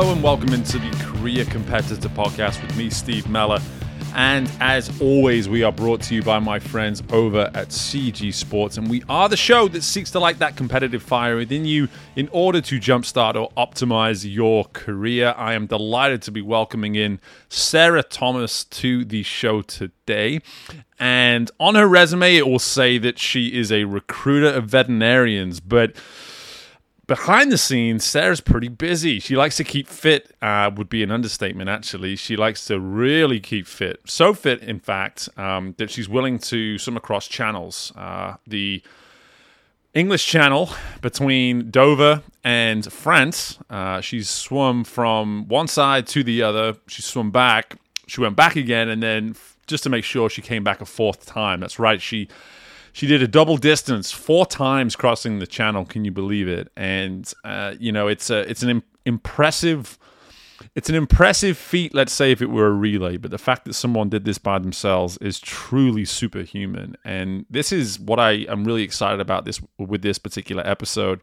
Hello and welcome into the Career Competitor Podcast with me, Steve Meller. And as always, we are brought to you by my friends over at CG Sports. And we are the show that seeks to light that competitive fire within you in order to jumpstart or optimize your career. I am delighted to be welcoming in Sarah Thomas to the show today. And on her resume, it will say that she is a recruiter of veterinarians, but behind the scenes, Sarah's pretty busy. She likes to keep fit, uh, would be an understatement, actually. She likes to really keep fit. So fit, in fact, um, that she's willing to swim across channels. Uh, the English Channel between Dover and France. Uh, she's swum from one side to the other. She swum back. She went back again, and then just to make sure, she came back a fourth time. That's right. She she did a double distance four times crossing the channel. Can you believe it? And uh, you know, it's a it's an Im- impressive it's an impressive feat. Let's say if it were a relay, but the fact that someone did this by themselves is truly superhuman. And this is what I am really excited about this with this particular episode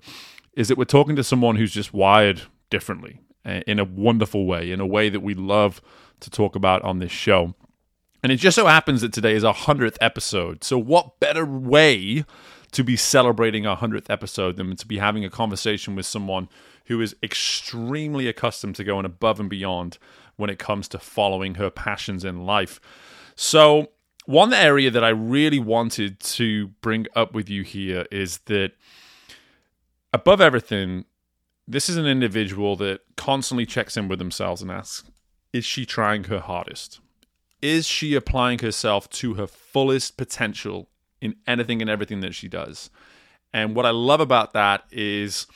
is that we're talking to someone who's just wired differently uh, in a wonderful way, in a way that we love to talk about on this show. And it just so happens that today is our 100th episode. So, what better way to be celebrating our 100th episode than to be having a conversation with someone who is extremely accustomed to going above and beyond when it comes to following her passions in life. So, one area that I really wanted to bring up with you here is that above everything, this is an individual that constantly checks in with themselves and asks, is she trying her hardest? Is she applying herself to her fullest potential in anything and everything that she does? And what I love about that is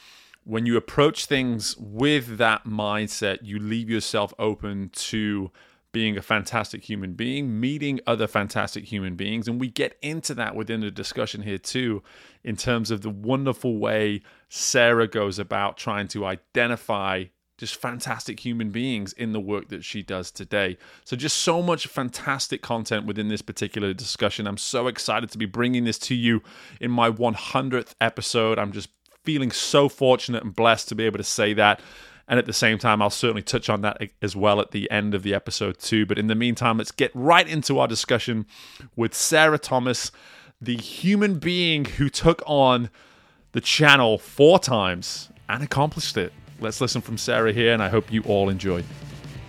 when you approach things with that mindset, you leave yourself open to being a fantastic human being, meeting other fantastic human beings. And we get into that within the discussion here, too, in terms of the wonderful way Sarah goes about trying to identify just fantastic human beings in the work that she does today. So, just so much fantastic content within this particular discussion. I'm so excited to be bringing this to you in my 100th episode. I'm just feeling so fortunate and blessed to be able to say that. And at the same time, I'll certainly touch on that as well at the end of the episode, too. But in the meantime, let's get right into our discussion with Sarah Thomas, the human being who took on the channel four times and accomplished it. Let's listen from Sarah here, and I hope you all enjoy.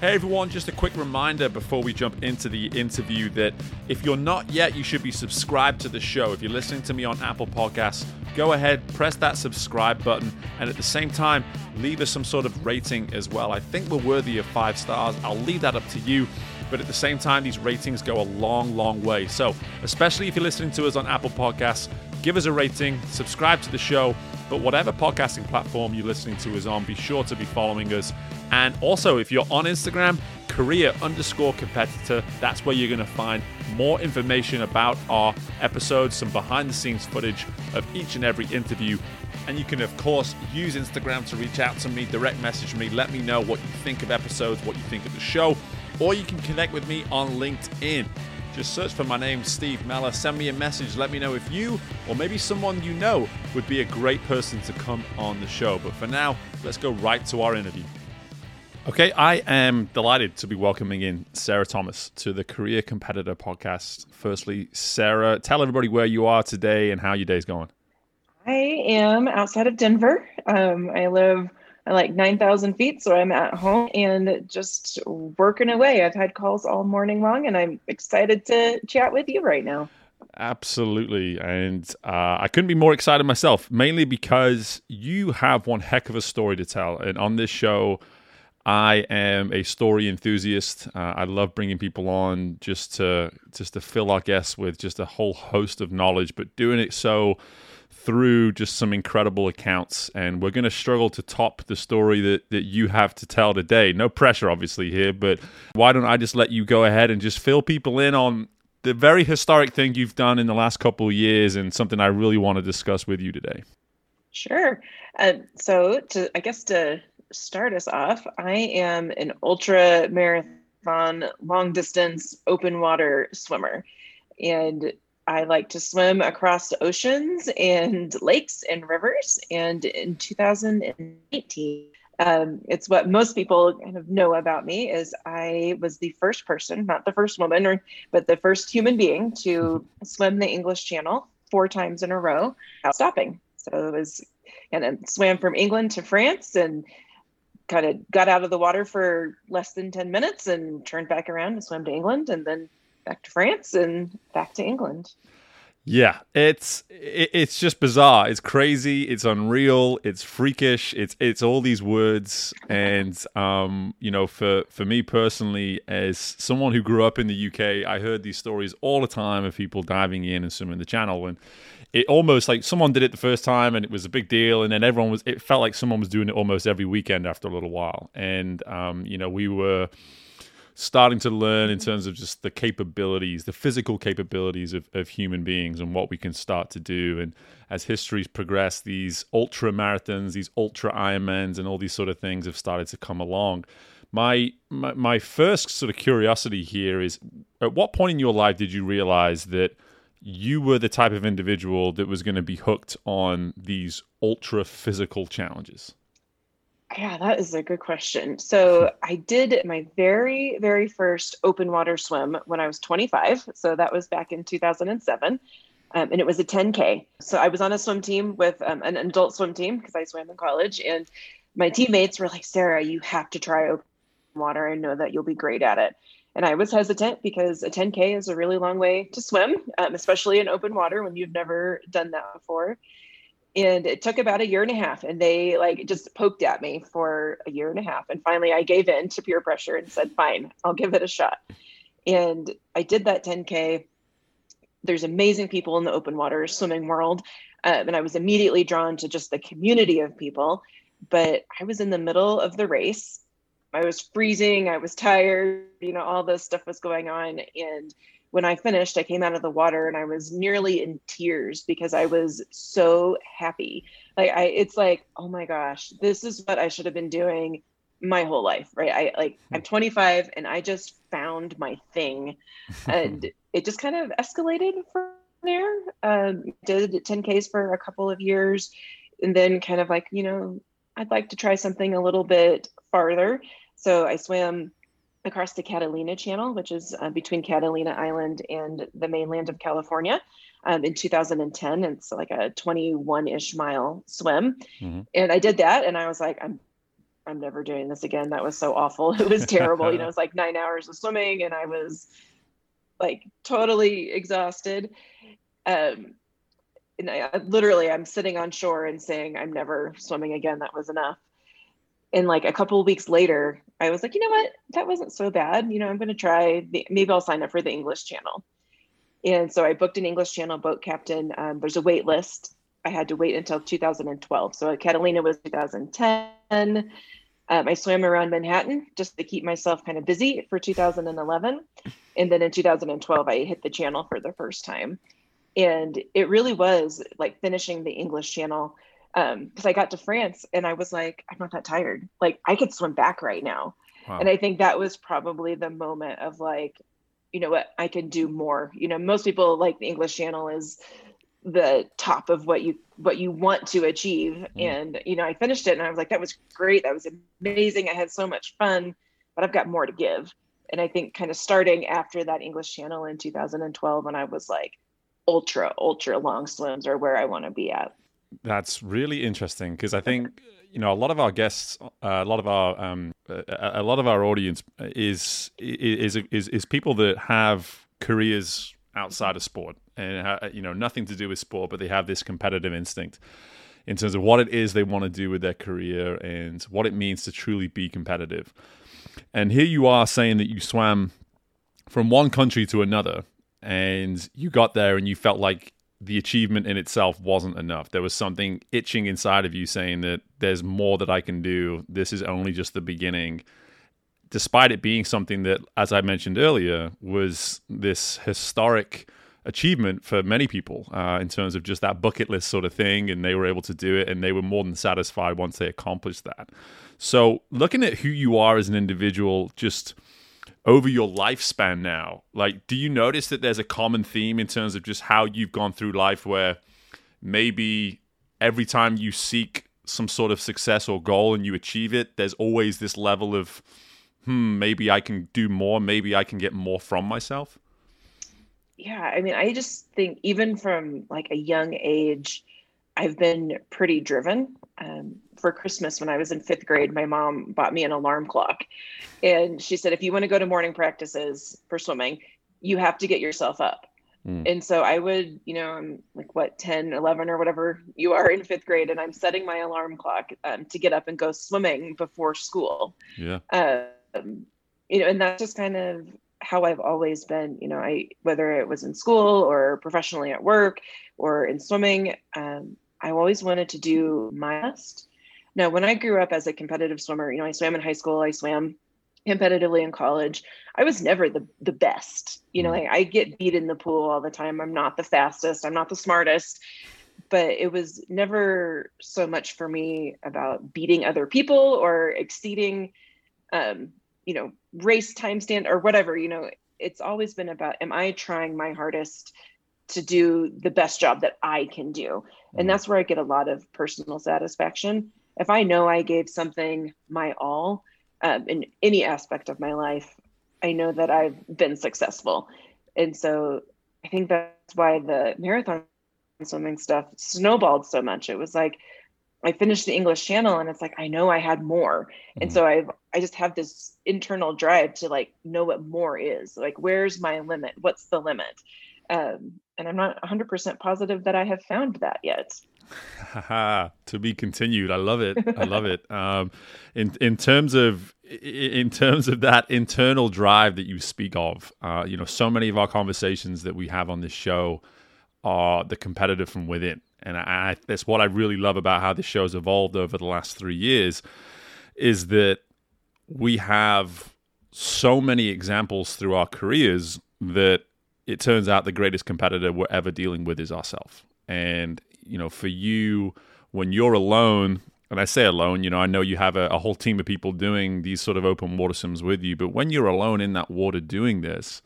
Hey everyone, just a quick reminder before we jump into the interview that if you're not yet, you should be subscribed to the show. If you're listening to me on Apple Podcasts, go ahead, press that subscribe button, and at the same time, leave us some sort of rating as well. I think we're worthy of five stars. I'll leave that up to you. But at the same time, these ratings go a long, long way. So, especially if you're listening to us on Apple Podcasts, give us a rating, subscribe to the show, but whatever podcasting platform you're listening to is on, be sure to be following us. And also, if you're on Instagram, career underscore competitor, that's where you're going to find more information about our episodes, some behind the scenes footage of each and every interview. And you can, of course, use Instagram to reach out to me, direct message me, let me know what you think of episodes, what you think of the show, or you can connect with me on LinkedIn. Just search for my name, Steve Meller. Send me a message. Let me know if you or maybe someone you know would be a great person to come on the show. But for now, let's go right to our interview. Okay, I am delighted to be welcoming in Sarah Thomas to the Career Competitor podcast. Firstly, Sarah, tell everybody where you are today and how your day's going. I am outside of Denver. Um, I live like 9,000 feet. So I'm at home and just working away. I've had calls all morning long and I'm excited to chat with you right now. Absolutely. And uh, I couldn't be more excited myself, mainly because you have one heck of a story to tell. And on this show, I am a story enthusiast. Uh, I love bringing people on just to just to fill our guests with just a whole host of knowledge, but doing it so through just some incredible accounts. And we're going to struggle to top the story that, that you have to tell today. No pressure, obviously, here, but why don't I just let you go ahead and just fill people in on the very historic thing you've done in the last couple of years and something I really want to discuss with you today? Sure. Uh, so, to I guess to start us off, I am an ultra marathon, long distance, open water swimmer. And I like to swim across oceans and lakes and rivers. And in 2018, Um, it's what most people kind of know about me is I was the first person, not the first woman, or but the first human being to mm-hmm. swim the English Channel four times in a row without stopping. So it was, and then swam from England to France and kind of got out of the water for less than 10 minutes and turned back around and swam to England and then back to France and back to England. Yeah, it's it's just bizarre. It's crazy. It's unreal. It's freakish. It's it's all these words, and um, you know, for for me personally, as someone who grew up in the UK, I heard these stories all the time of people diving in and swimming the channel, and it almost like someone did it the first time and it was a big deal, and then everyone was. It felt like someone was doing it almost every weekend after a little while, and um, you know, we were starting to learn in terms of just the capabilities, the physical capabilities of, of human beings and what we can start to do. And as history's progressed, these ultra marathons, these ultra Ironmans, and all these sort of things have started to come along. My, my my first sort of curiosity here is at what point in your life did you realize that you were the type of individual that was going to be hooked on these ultra physical challenges? Yeah, that is a good question. So I did my very, very first open water swim when I was 25. So that was back in 2007. Um, and it was a 10K. So I was on a swim team with um, an adult swim team because I swam in college. And my teammates were like, Sarah, you have to try open water. I know that you'll be great at it. And I was hesitant because a 10K is a really long way to swim, um, especially in open water when you've never done that before and it took about a year and a half and they like just poked at me for a year and a half and finally i gave in to peer pressure and said fine i'll give it a shot. And i did that 10k there's amazing people in the open water swimming world um, and i was immediately drawn to just the community of people but i was in the middle of the race. I was freezing i was tired you know all this stuff was going on and when I finished, I came out of the water and I was nearly in tears because I was so happy. Like I it's like, oh my gosh, this is what I should have been doing my whole life, right? I like I'm hmm. 25 and I just found my thing. And it just kind of escalated from there. Um, did 10Ks for a couple of years and then kind of like, you know, I'd like to try something a little bit farther. So I swam across the Catalina Channel, which is uh, between Catalina Island and the mainland of California. Um, in 2010, it's like a 21-ish mile swim, mm-hmm. and I did that, and I was like, I'm, I'm never doing this again. That was so awful. It was terrible. you know, it's like nine hours of swimming, and I was like totally exhausted. Um, and I, literally, I'm sitting on shore and saying, I'm never swimming again. That was enough and like a couple of weeks later i was like you know what? That wasn't so bad. You know i'm going to try the, maybe i'll sign up for the english channel. And so i booked an english channel boat captain. Um, there's a wait list. I had to wait until 2012 so catalina was 2010 um, i swam around manhattan just to keep myself kind of busy for 2011 and then in 2012 i hit the channel for the first time. And it really was like finishing the english channel um because i got to france and i was like i'm not that tired. Like i could swim back right now. Wow. and i think that was probably the moment of like you know what? I can do more. You know most people like the english channel is the top of what you what you want to achieve. Mm. and you know i finished it and i was like that was great. That was amazing. I had so much fun but i've got more to give. And i think kind of starting after that english channel in 2012 when i was like ultra ultra long swims are where i want to be at that's really interesting because I think you know a lot of our guests, uh, a lot of our um, a, a, lot of our audience is is is is people that have careers outside of sport and you know nothing to do with sport, but they have this competitive instinct in terms of what it is they want to do with their career and what it means to truly be competitive. And here you are saying that you swam from one country to another and you got there and you felt like the achievement in itself wasn't enough. There was something itching inside of you saying that there's more that I can do. This is only just the beginning. Despite it being something that, as I mentioned earlier, was this historic achievement for many people uh, in terms of just that bucket list sort of thing. And they were able to do it and they were more than satisfied once they accomplished that. So, looking at who you are as an individual, just over your lifespan now like do you notice that there's a common theme in terms of just how you've gone through life where maybe every time you seek some sort of success or goal and you achieve it, there's always this level of, hmm, maybe I can do more, maybe I can get more from myself? Yeah, I mean, I just think even from like a young age, I've been pretty driven. Um, for Christmas, when I was in fifth grade, my mom bought me an alarm clock. And she said, if you want to go to morning practices for swimming, you have to get yourself up. Mm. And so I would, you know, I'm like what 10, 11 or whatever you are in fifth grade, and I'm setting my alarm clock um, to get up and go swimming before school. Yeah. Um, you know, and that's just kind of how I've always been. You know, I whether it was in school or professionally at work or in swimming, um, I always wanted to do my best. Now, when I grew up as a competitive swimmer, you know, I swam in high school, I swam competitively in college. I was never the the best. You know, mm. like I get beat in the pool all the time. I'm not the fastest, I'm not the smartest, but it was never so much for me about beating other people or exceeding um, you know, race time stand or whatever, you know, it's always been about am I trying my hardest to do the best job that I can do? And mm. that's where I get a lot of personal satisfaction. If I know I gave something my all, um, in any aspect of my life, I know that I've been successful. And so I think that's why the marathon swimming stuff snowballed so much. It was like I finished the English Channel and it's like I know I had more. Mm-hmm. And so I've I just have this internal drive to like know what more is. Like where's my limit? What's the limit? Um, and I'm not 100% positive that I have found that yet. to be continued. I love it. I love it. Um, in in terms of in terms of that internal drive that you speak of, uh, you know, so many of our conversations that we have on this show are the competitive from within, and I, that's what I really love about how this show has evolved over the last three years, is that we have so many examples through our careers that it turns out the greatest competitor we're ever dealing with is ourselves. And you know, for you when you're alone, and I say alone, you know, I know you have a, a whole team of people doing these sort of open water sims with you, but when you're alone in that water doing this,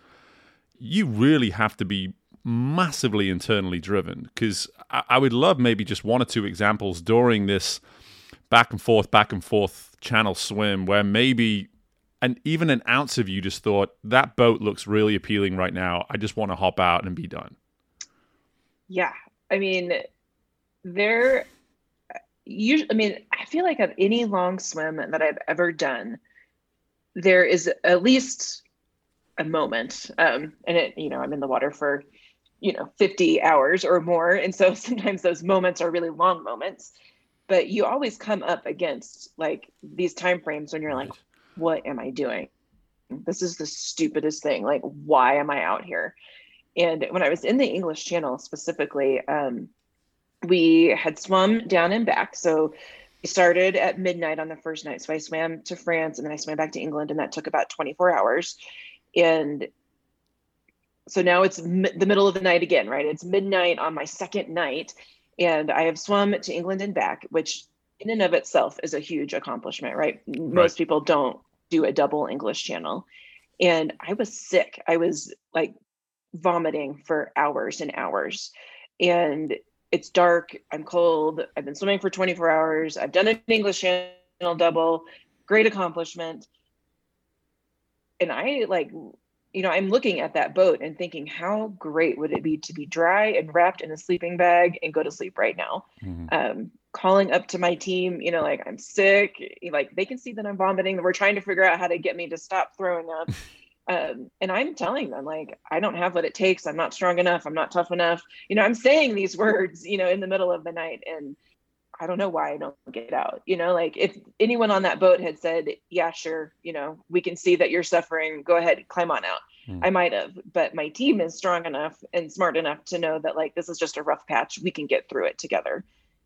you really have to be massively internally driven. Because I, I would love maybe just one or two examples during this back and forth, back and forth channel swim where maybe and even an ounce of you just thought that boat looks really appealing right now. I just want to hop out and be done. Yeah. I mean, there usually i mean i feel like of any long swim that i've ever done there is at least a moment um and it you know i'm in the water for you know 50 hours or more and so sometimes those moments are really long moments but you always come up against like these time frames when you're like what am i doing this is the stupidest thing like why am i out here and when i was in the english channel specifically um we had swum down and back. So we started at midnight on the first night. So I swam to France and then I swam back to England, and that took about 24 hours. And so now it's the middle of the night again, right? It's midnight on my second night. And I have swum to England and back, which in and of itself is a huge accomplishment, right? right. Most people don't do a double English channel. And I was sick. I was like vomiting for hours and hours. And it's dark, I'm cold, I've been swimming for 24 hours, I've done an English channel double, great accomplishment. And I like, you know, I'm looking at that boat and thinking, how great would it be to be dry and wrapped in a sleeping bag and go to sleep right now? Mm-hmm. Um, calling up to my team, you know, like I'm sick, like they can see that I'm vomiting. We're trying to figure out how to get me to stop throwing up. um, and i'm telling them like i don't have what it takes i'm not strong enough i'm not tough enough you know i'm saying these words you know in the middle of the night and i don't know why i don't get out you know like if anyone on that boat had said yeah sure you know we can see that you're suffering go ahead climb on out mm. i might have but my team is strong enough and smart enough to know that like this is just a rough patch we can get through it together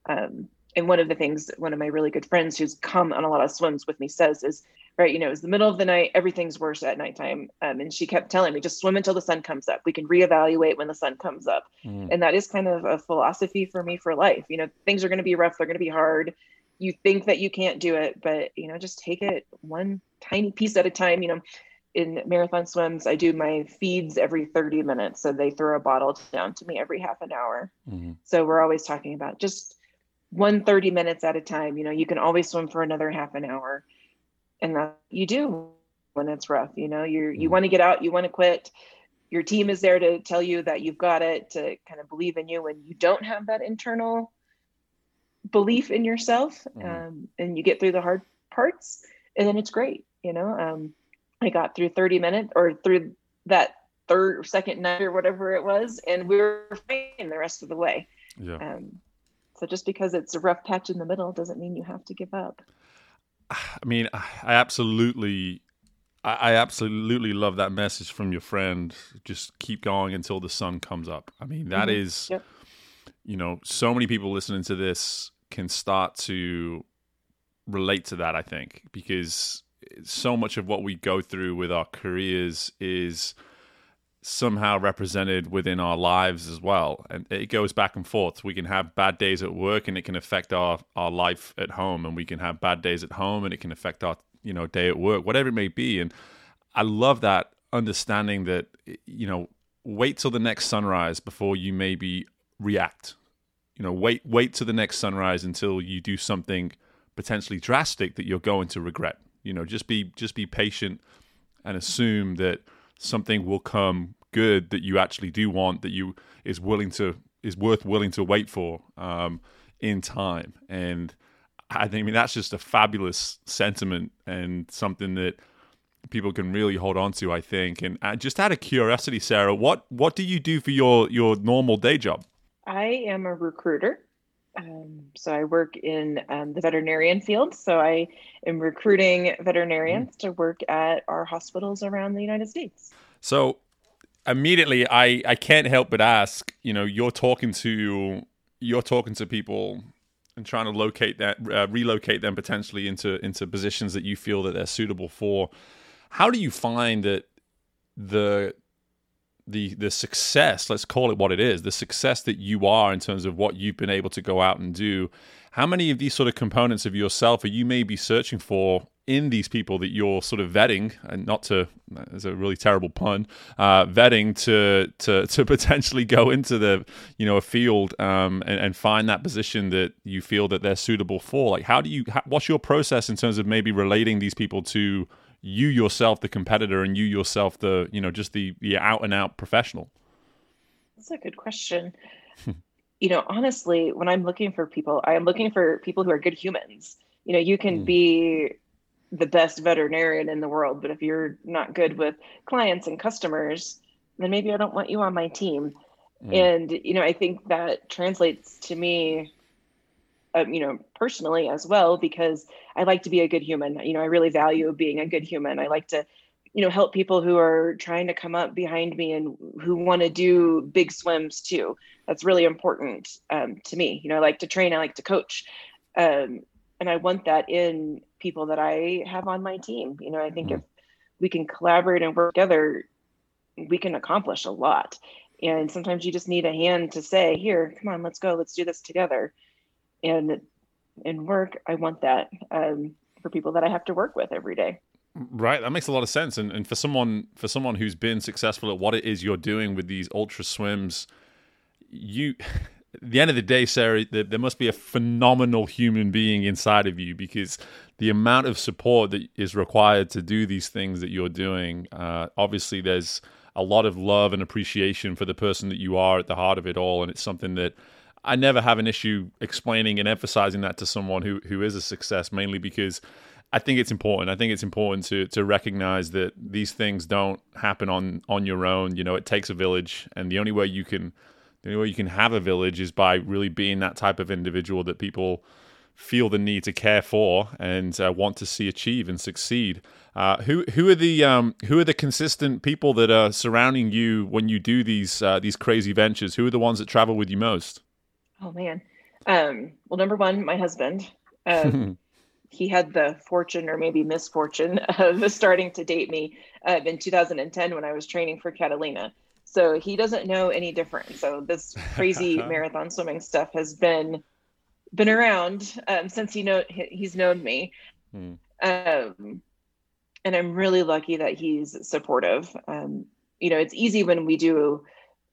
um, and one of the things one of my really good friends who's come on a lot of swims with me says is right you know it's the middle of the night everything's worse at nighttime. Um, and she kept telling me just swim until the sun comes up. We can reevaluate when the sun comes up. Mm. and that is kind of a philosophy for me for life. You know things are going to be rough they're going to be hard. You think that you can't do it but you know just take it one tiny piece at a time. You know in marathon swims i do my feeds every 30 minutes so they throw a bottle down to me every half an hour. Mm. so we're always talking about just one 30 minutes at a time. You know, you can always swim for another half an hour. And that you do when it's rough. You know, you you want to get out, you want to quit. Your team is there to tell you that you've got it, to kind of believe in you when you don't have that internal belief in yourself. Mm. Um, and you get through the hard parts, and then it's great. You know, um, I got through 30 minutes or through that third or second night or whatever it was, and we were fine the rest of the way. Yeah. Um, so just because it's a rough patch in the middle doesn't mean you have to give up. I mean, I absolutely, I absolutely love that message from your friend. Just keep going until the sun comes up. I mean, that mm-hmm. is, yep. you know, so many people listening to this can start to relate to that. I think because so much of what we go through with our careers is somehow represented within our lives as well. And it goes back and forth. We can have bad days at work and it can affect our, our life at home. And we can have bad days at home and it can affect our, you know, day at work, whatever it may be. And I love that understanding that, you know, wait till the next sunrise before you maybe react. You know, wait wait till the next sunrise until you do something potentially drastic that you're going to regret. You know, just be just be patient and assume that something will come good that you actually do want that you is willing to is worth willing to wait for um, in time. And I think I mean that's just a fabulous sentiment and something that people can really hold on to I think. And uh, just out of curiosity Sarah what what do you do for your your normal day job? I am a recruiter um, so I work in um, the veterinarian field. So I am recruiting veterinarians mm. to work at our hospitals around the United States. So immediately, I I can't help but ask. You know, you're talking to you're talking to people and trying to locate that uh, relocate them potentially into into positions that you feel that they're suitable for. How do you find that the the the success let's call it what it is the success that you are in terms of what you've been able to go out and do. How many of these sort of components of yourself are you maybe searching for in these people that you're sort of vetting and not to as a really terrible pun uh, vetting to to to potentially go into the you know a field um, and, and, find that position that you feel that they're suitable for? Like how do you how, what's your process in terms of maybe relating these people to you yourself the competitor and you yourself the you know just the the out and out professional that's a good question you know honestly when i'm looking for people i am looking for people who are good humans you know you can mm. be the best veterinarian in the world but if you're not good with clients and customers then maybe i don't want you on my team mm. and you know i think that translates to me um, you know, personally as well, because I like to be a good human. You know, I really value being a good human. I like to, you know, help people who are trying to come up behind me and who want to do big swims too. That's really important um, to me. You know, I like to train, I like to coach. Um, and I want that in people that I have on my team. You know, I think mm-hmm. if we can collaborate and work together, we can accomplish a lot. And sometimes you just need a hand to say, here, come on, let's go, let's do this together and in work i want that um, for people that i have to work with every day. Right that makes a lot of sense. And, and for someone for someone who's been successful at what it is you're doing with these ultra swims you the end of the day sarah there, there must be a phenomenal human being inside of you because the amount of support that is required to do these things that you're doing uh, obviously there's a lot of love and appreciation for the person that you are at the heart of it all. And it's something that I never have an issue explaining and emphasizing that to someone who who is a success, mainly because I think it's important. I think it's important to to recognize that these things don't happen on on your own. You know, it takes a village, and the only way you can the only way you can have a village is by really being that type of individual that people feel the need to care for and uh, want to see achieve and succeed. Uh, who who are the um, who are the consistent people that are surrounding you when you do these uh, these crazy ventures? Who are the ones that travel with you most? Oh man. Um, well, number one, my husband. Um, he had the fortune or maybe misfortune of starting to date me uh, in 2010 when I was training for Catalina. So he doesn't know any different. So this crazy marathon swimming stuff has been been around um, since he know he's known me. Hmm. Um, and I'm really lucky that he's supportive. Um, you know, it's easy when we do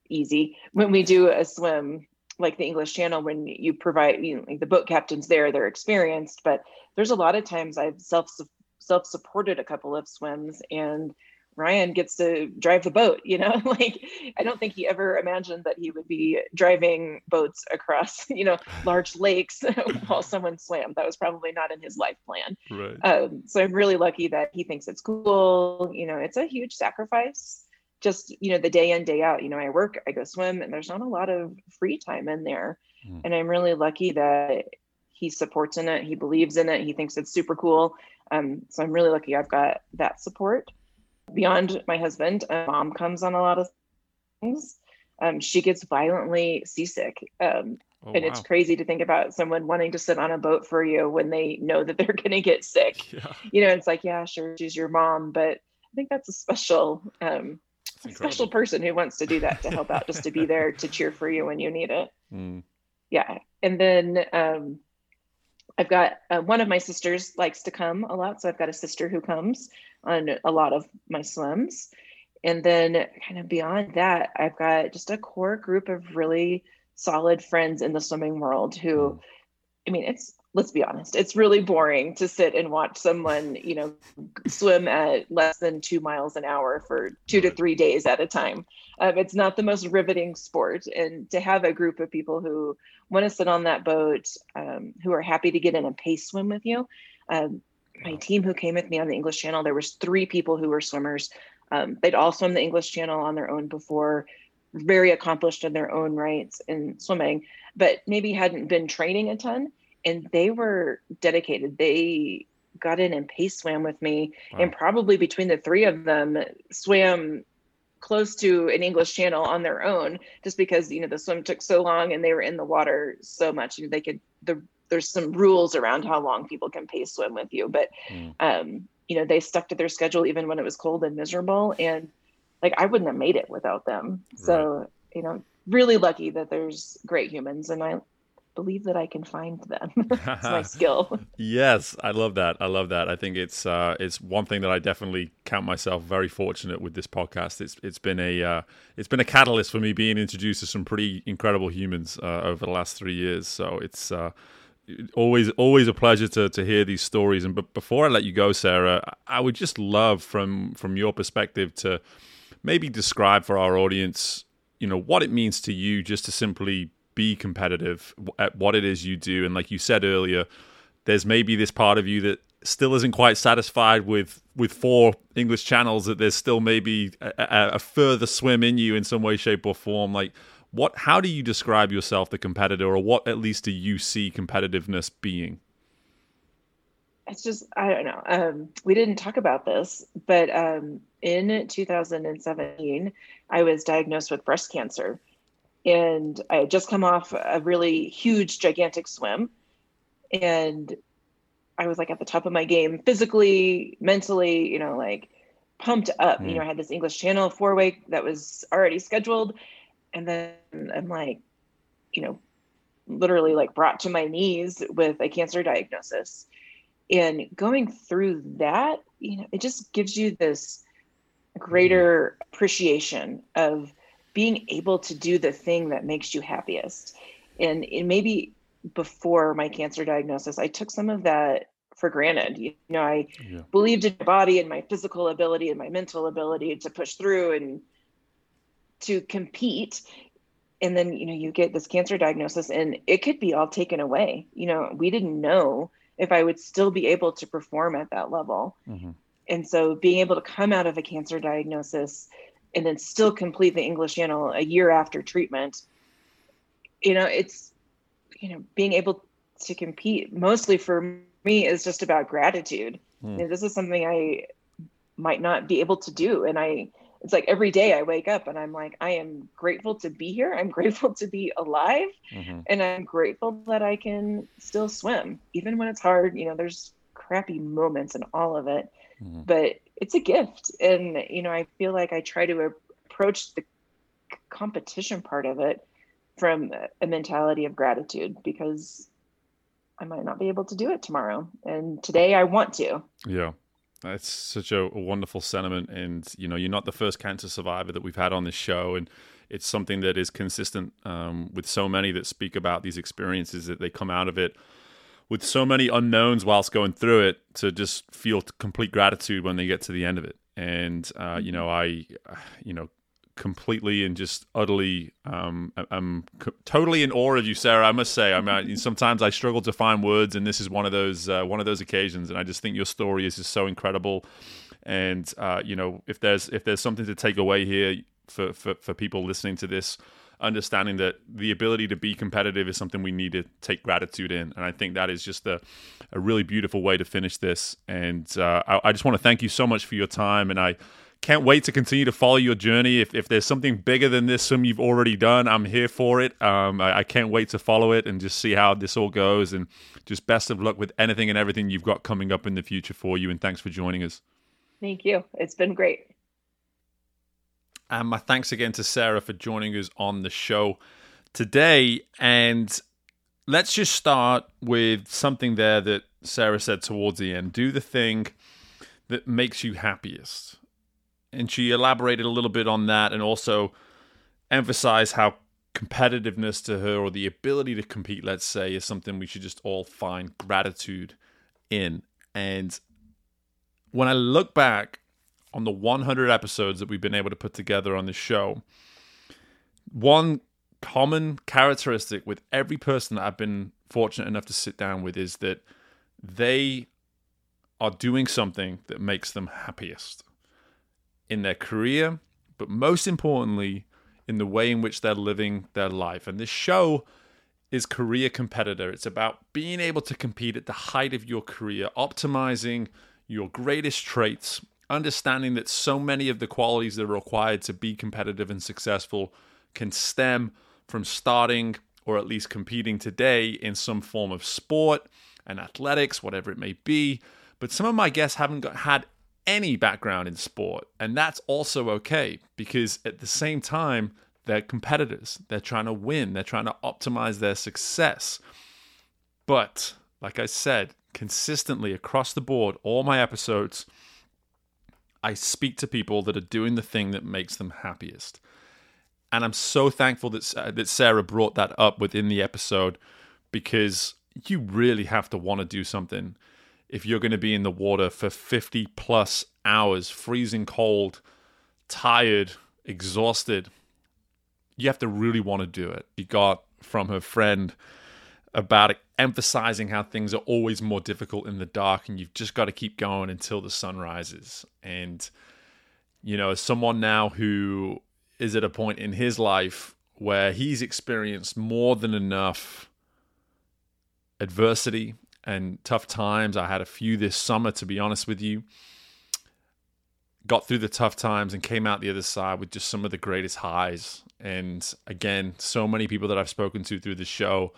easy when we do a swim like the English Channel when you provide you know, like the boat captains there, they're experienced, but there's a lot of times I've self self supported a couple of swims and Ryan gets to drive the boat, you know, like I don't think he ever imagined that he would be driving boats across, you know, large lakes while someone swam. That was probably not in his life plan. Right. Um, so I'm really lucky that he thinks it's cool. You know, it's a huge sacrifice. Just, you know, the day in, day out, you know, I work, I go swim, and there's not a lot of free time in there. Mm. And I'm really lucky that he supports in it, he believes in it, he thinks it's super cool. Um, so I'm really lucky I've got that support beyond my husband, my mom comes on a lot of things. Um, she gets violently seasick. Um, oh, and wow. it's crazy to think about someone wanting to sit on a boat for you when they know that they're going to get sick. Yeah. You know, it's like, yeah, sure, she's your mom, but I think that's a special, um, a special person who wants to do that to help out, just to be there to cheer for you when you need it. Mm. Yeah. And then um, I've got uh, one of my sisters likes to come a lot. So I've got a sister who comes on a lot of my swims. And then, kind of beyond that, I've got just a core group of really solid friends in the swimming world who, hmm. I mean, it's, let's be honest, it's really boring to sit and watch someone, you know, swim at less than two miles an hour for two to three days at a time. Um, it's not the most riveting sport. And to have a group of people who want to sit on that boat, um, who are happy to get in a pace swim with you, um, my team who came with me on the English Channel, there was three people who were swimmers. Um, they'd all swum the English Channel on their own before, very accomplished in their own rights in swimming, but maybe hadn't been training a ton. And they were dedicated. They got in and pace swam with me, wow. and probably between the three of them, swam close to an English Channel on their own, just because you know the swim took so long and they were in the water so much. You know, they could the there's some rules around how long people can pace swim with you, but mm. um, you know, they stuck to their schedule even when it was cold and miserable. And like I wouldn't have made it without them. Right. So, you know, really lucky that there's great humans and I believe that I can find them. it's my skill. yes, I love that. I love that. I think it's uh, it's one thing that I definitely count myself very fortunate with this podcast. It's it's been a uh, it's been a catalyst for me being introduced to some pretty incredible humans uh, over the last three years. So it's uh, always always a pleasure to to hear these stories and but before I let you go Sarah I would just love from from your perspective to maybe describe for our audience you know what it means to you just to simply be competitive at what it is you do. And like you said earlier there's maybe this part of you that still isn't quite satisfied with with four English channels that there's still maybe a, a further swim in you in some way shape or form. Like what how do you describe yourself the competitor or what at least do you see competitiveness being? It's just i don't know. Um, we didn't talk about this but um, in 2017 i was diagnosed with breast cancer and i had just come off a really huge gigantic swim and i was like at the top of my game physically mentally you know like pumped up mm. you know i had this english channel four week that was already scheduled and then I'm like, you know, literally like brought to my knees with a cancer diagnosis. And going through that, you know, it just gives you this greater appreciation of being able to do the thing that makes you happiest. And, and maybe before my cancer diagnosis, I took some of that for granted. You know, I yeah. believed in my body and my physical ability and my mental ability to push through and to compete and then you know you get this cancer diagnosis and it could be all taken away you know we didn't know if i would still be able to perform at that level mm-hmm. and so being able to come out of a cancer diagnosis and then still complete the english channel a year after treatment you know it's you know being able to compete mostly for me is just about gratitude mm. you know, this is something i might not be able to do and i it's like every day I wake up and I'm like, I am grateful to be here. I'm grateful to be alive. Mm-hmm. And I'm grateful that I can still swim, even when it's hard. You know, there's crappy moments in all of it, mm-hmm. but it's a gift. And, you know, I feel like I try to approach the competition part of it from a mentality of gratitude because I might not be able to do it tomorrow. And today I want to. Yeah. That's such a, wonderful sentiment, and you know, you're not the first cancer survivor that we've had on this show, and it's something that is consistent um, with so many that speak about these experiences that they come out of it with so many unknowns whilst going through it to just feel complete gratitude when they get to the end of it. And uh, you know, I, you know, completely and just utterly um, I'm totally in awe of you Sarah I must say. I mean sometimes I struggle to find words and this is one of those uh, one of those occasions and I just think your story is just so incredible. And uh, you know if there's if there's something to take away here for, for for people listening to this understanding that the ability to be competitive is something we need to take gratitude in and I think that is just a, a really beautiful way to finish this and uh, I, I just want to thank you so much for your time and I can't wait to continue to follow your journey. If, if there's something bigger than this, some you've already done, I'm here for it. Um, I, I, can't wait to follow it and just see how this all goes. And just best of luck with anything and everything you've got coming up in the future for you. And thanks for joining us. Thank you. It's been great. And my thanks again to Sarah for joining us on the show today. And let's just start with something there that Sarah said towards the end. Do the thing that makes you happiest. And she elaborated a little bit on that and also emphasized how competitiveness to her or the ability to compete let's say is something we should just all find gratitude in. And when i look back on the 100 episodes that we've been able to put together on this show one common characteristic with every person that i've been fortunate enough to sit down with is that they are doing something that makes them happiest in their career, but most importantly, in the way in which they're living their life. And this show is Career Competitor. It's about being able to compete at the height of your career, optimizing your greatest traits, understanding that so many of the qualities that are required to be competitive and successful can stem from starting or at least competing today in some form of sport and athletics, whatever it may be. But some of my guests haven't got, had any background in sport. And that's also okay because at the same time, they're competitors. They're trying to win, they're trying to optimize their success. But like I said, consistently across the board, all my episodes, I speak to people that are doing the thing that makes them happiest. And I'm so thankful that, uh, that Sarah brought that up within the episode because you really have to want to do something if you're going to be in the water for 50 plus hours, freezing cold, tired, exhausted, you have to really want to do it. She got from her friend about emphasizing how things are always more difficult in the dark and you've just got to keep going until the sun rises. And, you know, as someone now who is at a point in his life where he's experienced more than enough adversity and tough times. I had a few this summer, to be honest with you. Got through the tough times and came out the other side with just some of the greatest highs. And again, so many people that I've spoken to through the show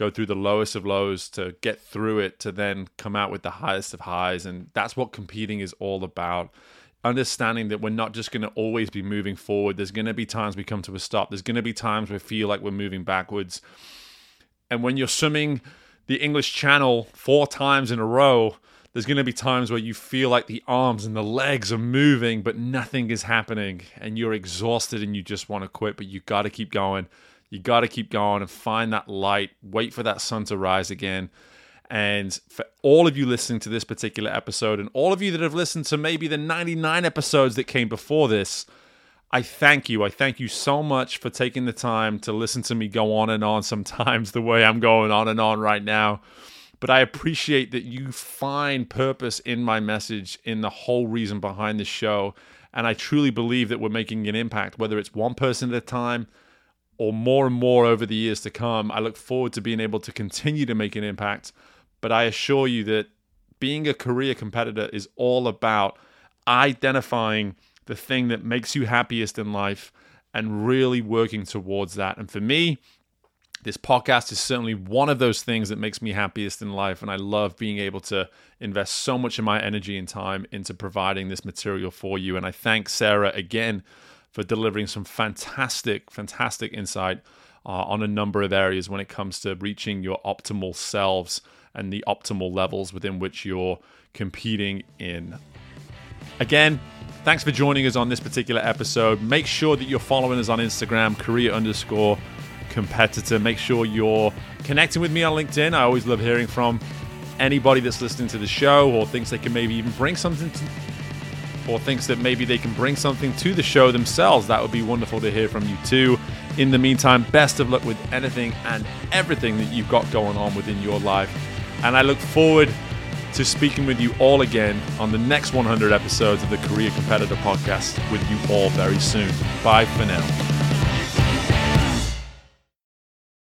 go through the lowest of lows to get through it to then come out with the highest of highs. And that's what competing is all about. Understanding that we're not just going to always be moving forward. There's going to be times we come to a stop. There's going to be times we feel like we're moving backwards. And when you're swimming the English Channel four times in a row, there's going to be times where you feel like the arms and the legs are moving, but nothing is happening, and you're exhausted and you just want to quit, but you got to keep going. You got to keep going and find that light, wait for that sun to rise again. And for all of you listening to this particular episode, and all of you that have listened to maybe the 99 episodes that came before this, I thank you. I thank you so much for taking the time to listen to me go on and on sometimes the way I'm going on and on right now. But I appreciate that you find purpose in my message, in the whole reason behind the show. And I truly believe that we're making an impact, whether it's one person at a time or more and more over the years to come. I look forward to being able to continue to make an impact. But I assure you that being a career competitor is all about identifying the thing that makes you happiest in life and really working towards that. And for me, this podcast is certainly one of those things that makes me happiest in life. And I love being able to invest so much of my energy and time into providing this material for you. And I thank Sarah again for delivering some fantastic, fantastic insight uh, on a number of areas when it comes to reaching your optimal selves and the optimal levels within which you're competing in Again, thanks for joining us on this particular episode. Make sure that you're following us on Instagram, career underscore competitor. Make sure you're connecting with me on LinkedIn. I always love hearing from anybody that's listening to the show or thinks they can maybe even bring something to, or thinks that maybe they can bring something to the show themselves. That would be wonderful to hear from you too. In the meantime, best of luck with anything and everything that you've got going on within your life. And I look forward to speaking with you all again on the next 100 episodes of the Career Competitor Podcast with you all very soon. Bye for now.